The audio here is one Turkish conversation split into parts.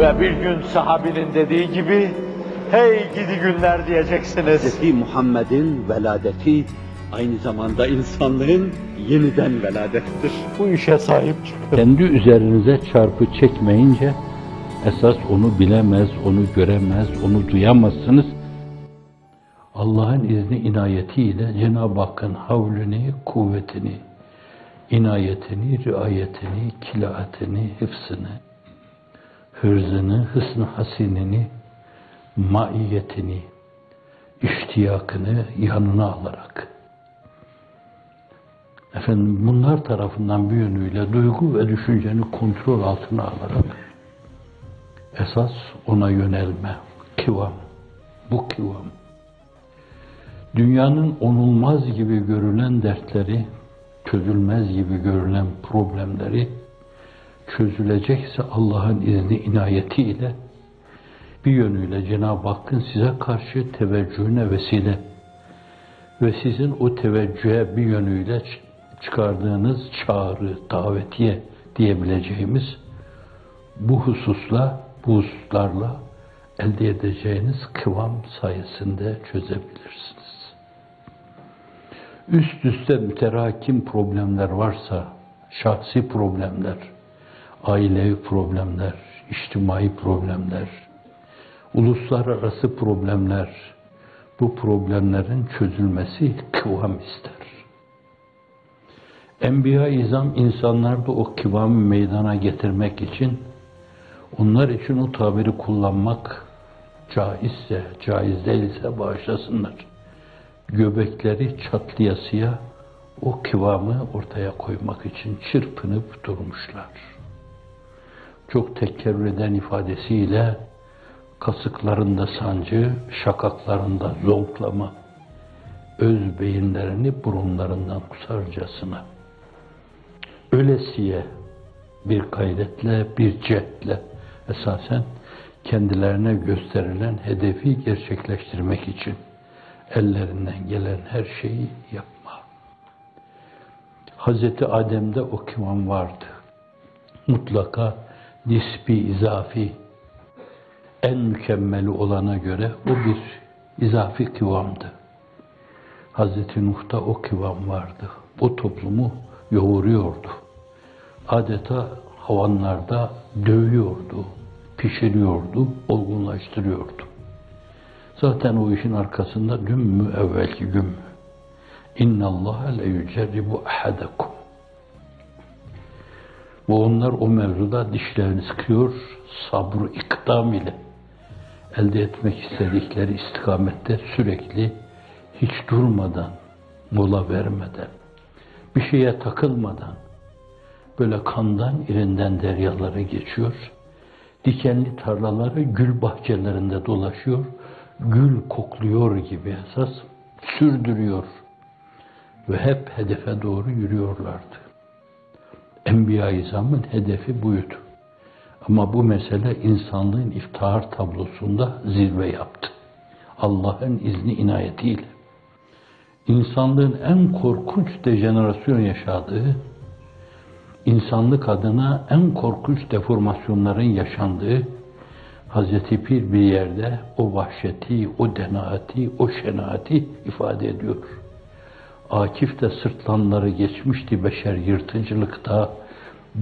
Ve bir gün sahabinin dediği gibi, hey gidi günler diyeceksiniz. Hz. Muhammed'in veladeti aynı zamanda insanlığın yeniden veladettir. Bu işe sahip çıkın. Kendi üzerinize çarpı çekmeyince esas onu bilemez, onu göremez, onu duyamazsınız. Allah'ın izni inayetiyle Cenab-ı Hakk'ın havlini, kuvvetini, inayetini, riayetini, kilaatini, hıfzını, hırzını, hısn hasinini, maiyetini, iştiyakını yanına alarak efendim bunlar tarafından bir yönüyle duygu ve düşünceni kontrol altına alarak esas ona yönelme, kivam, bu kivam. Dünyanın onulmaz gibi görülen dertleri, çözülmez gibi görülen problemleri çözülecekse Allah'ın izni inayetiyle bir yönüyle Cenab-ı Hakk'ın size karşı teveccühüne vesile ve sizin o teveccühe bir yönüyle çıkardığınız çağrı, davetiye diyebileceğimiz bu hususla, bu hususlarla elde edeceğiniz kıvam sayesinde çözebilirsiniz. Üst üste müterakim problemler varsa, şahsi problemler, ailevi problemler, içtimai problemler, uluslararası problemler, bu problemlerin çözülmesi kıvam ister. Enbiya-i İzam insanlarda o kıvamı meydana getirmek için onlar için o tabiri kullanmak caizse, caiz değilse bağışlasınlar. Göbekleri çatlayasıya o kıvamı ortaya koymak için çırpınıp durmuşlar. Çok tekerrür eden ifadesiyle kasıklarında sancı, şakaklarında zonklama, öz beyinlerini burunlarından kusarcasına. Ölesiye bir gayretle, bir cehdle esasen kendilerine gösterilen hedefi gerçekleştirmek için ellerinden gelen her şeyi yapma. Hazreti Adem'de o kıvam vardı. Mutlaka nispi, izafi, en mükemmeli olana göre o bir izafi kıvamdı. Hazreti Nuh'ta o kıvam vardı. O toplumu yoğuruyordu. Adeta havanlarda dövüyordu, pişiriyordu, olgunlaştırıyordu. Zaten o işin arkasında dün mü evvelki gün mü? İnna Allah le yücerribu ahadakum. Ve onlar o mevzuda dişlerini sıkıyor, sabrı ikdam ile elde etmek istedikleri istikamette sürekli hiç durmadan, mola vermeden, bir şeye takılmadan, böyle kandan irinden deryaları geçiyor, dikenli tarlaları gül bahçelerinde dolaşıyor, gül kokluyor gibi esas sürdürüyor ve hep hedefe doğru yürüyorlardı. Enbiya-i hedefi buydu. Ama bu mesele insanlığın iftihar tablosunda zirve yaptı. Allah'ın izni inayetiyle. İnsanlığın en korkunç dejenerasyon yaşadığı, insanlık adına en korkunç deformasyonların yaşandığı Hazreti Pir bir yerde o vahşeti, o denaati, o şenaati ifade ediyor. Akif de sırtlanları geçmişti beşer yırtıcılıkta,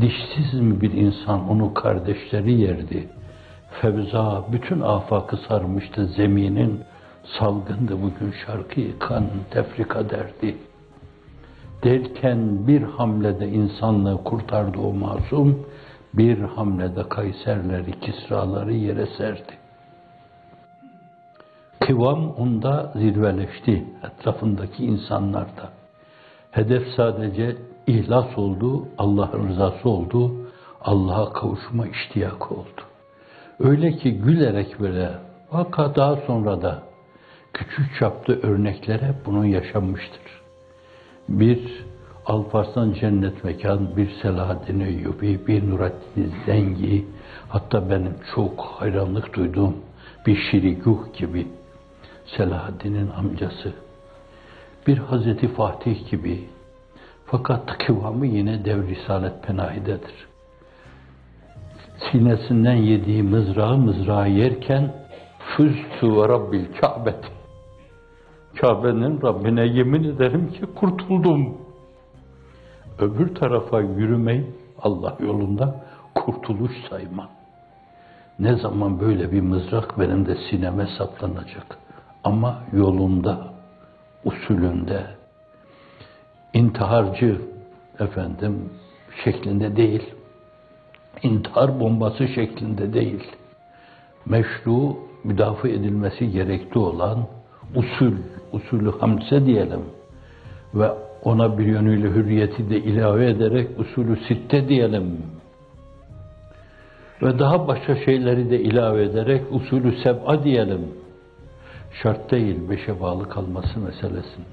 dişsiz mi bir insan onu kardeşleri yerdi. Fevza bütün afakı sarmıştı zeminin, salgındı bugün şarkı kan tefrika derdi. Derken bir hamlede insanlığı kurtardı o masum, bir hamlede Kayserleri, Kisraları yere serdi. Kıvam onda zirveleşti etrafındaki insanlarda. Hedef sadece ihlas oldu, Allah'ın rızası oldu, Allah'a kavuşma iştiyakı oldu. Öyle ki gülerek böyle, vaka daha sonra da küçük çaplı örneklere bunun yaşanmıştır. Bir Alparslan Cennet Mekan, bir Selahaddin Eyyubi, bir Nurattin Zengi, hatta benim çok hayranlık duyduğum bir Şiriguh gibi Selahaddin'in amcası, bir Hazreti Fatih gibi, fakat kıvamı yine dev Risalet Penahi'dedir. sinesinden yediği mızrağı mızrağı yerken füstü ve rabbil kâbet Kabe'nin Rabbine yemin ederim ki kurtuldum. Öbür tarafa yürümeyi Allah yolunda kurtuluş sayma. Ne zaman böyle bir mızrak benim de sineme saplanacak. Ama yolunda, usulünde, intiharcı efendim şeklinde değil, intihar bombası şeklinde değil, meşru müdafaa edilmesi gerekli olan usul, usulü hamse diyelim ve ona bir yönüyle hürriyeti de ilave ederek usulü sitte diyelim ve daha başka şeyleri de ilave ederek usulü seb'a diyelim. Şart değil beşe bağlı kalması meselesinin.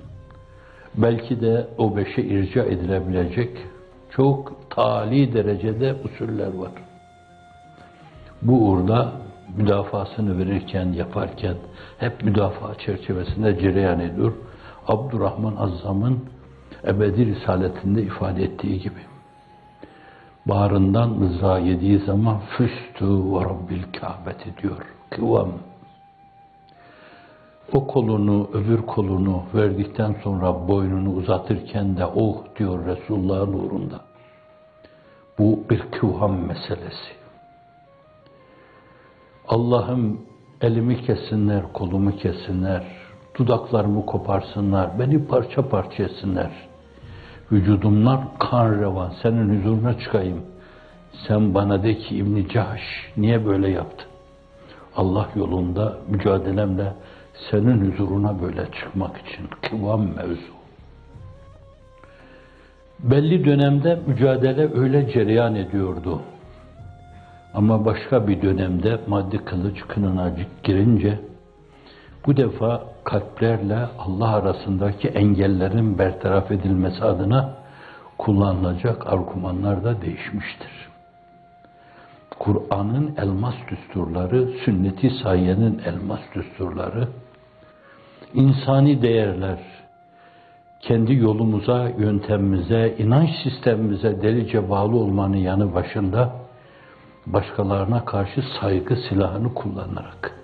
Belki de o beşe irca edilebilecek çok tali derecede usuller var. Bu uğurda müdafasını verirken, yaparken hep müdafaa çerçevesinde cereyan ediyor. Abdurrahman Azzam'ın ebedi risaletinde ifade ettiği gibi. Bağrından mızrağı yediği zaman füstü ve rabbil kâbeti diyor. Kıvam. O kolunu, öbür kolunu verdikten sonra boynunu uzatırken de oh diyor Resulullah'ın uğrunda. Bu bir kıvam meselesi. Allah'ım elimi kessinler, kolumu kessinler, dudaklarımı koparsınlar, beni parça parça etsinler. Vücudumdan kan revan, senin huzuruna çıkayım. Sen bana de ki İbn-i Cahş, niye böyle yaptın? Allah yolunda mücadelemle senin huzuruna böyle çıkmak için kıvam mevzu. Belli dönemde mücadele öyle cereyan ediyordu. Ama başka bir dönemde maddi kılıç kınına girince bu defa kalplerle Allah arasındaki engellerin bertaraf edilmesi adına kullanılacak argümanlar da değişmiştir. Kur'an'ın elmas düsturları, sünneti sayyenin elmas düsturları, insani değerler, kendi yolumuza, yöntemimize, inanç sistemimize delice bağlı olmanın yanı başında başkalarına karşı saygı silahını kullanarak,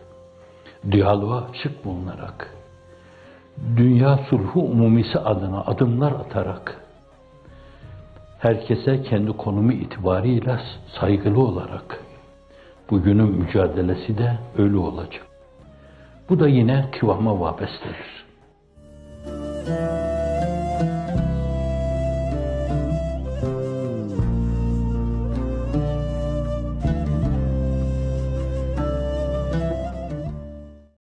diyaloğa açık bulunarak, dünya sulhu umumisi adına adımlar atarak, herkese kendi konumu itibarıyla saygılı olarak, bugünün mücadelesi de öyle olacak. Bu da yine kıvama vabestedir.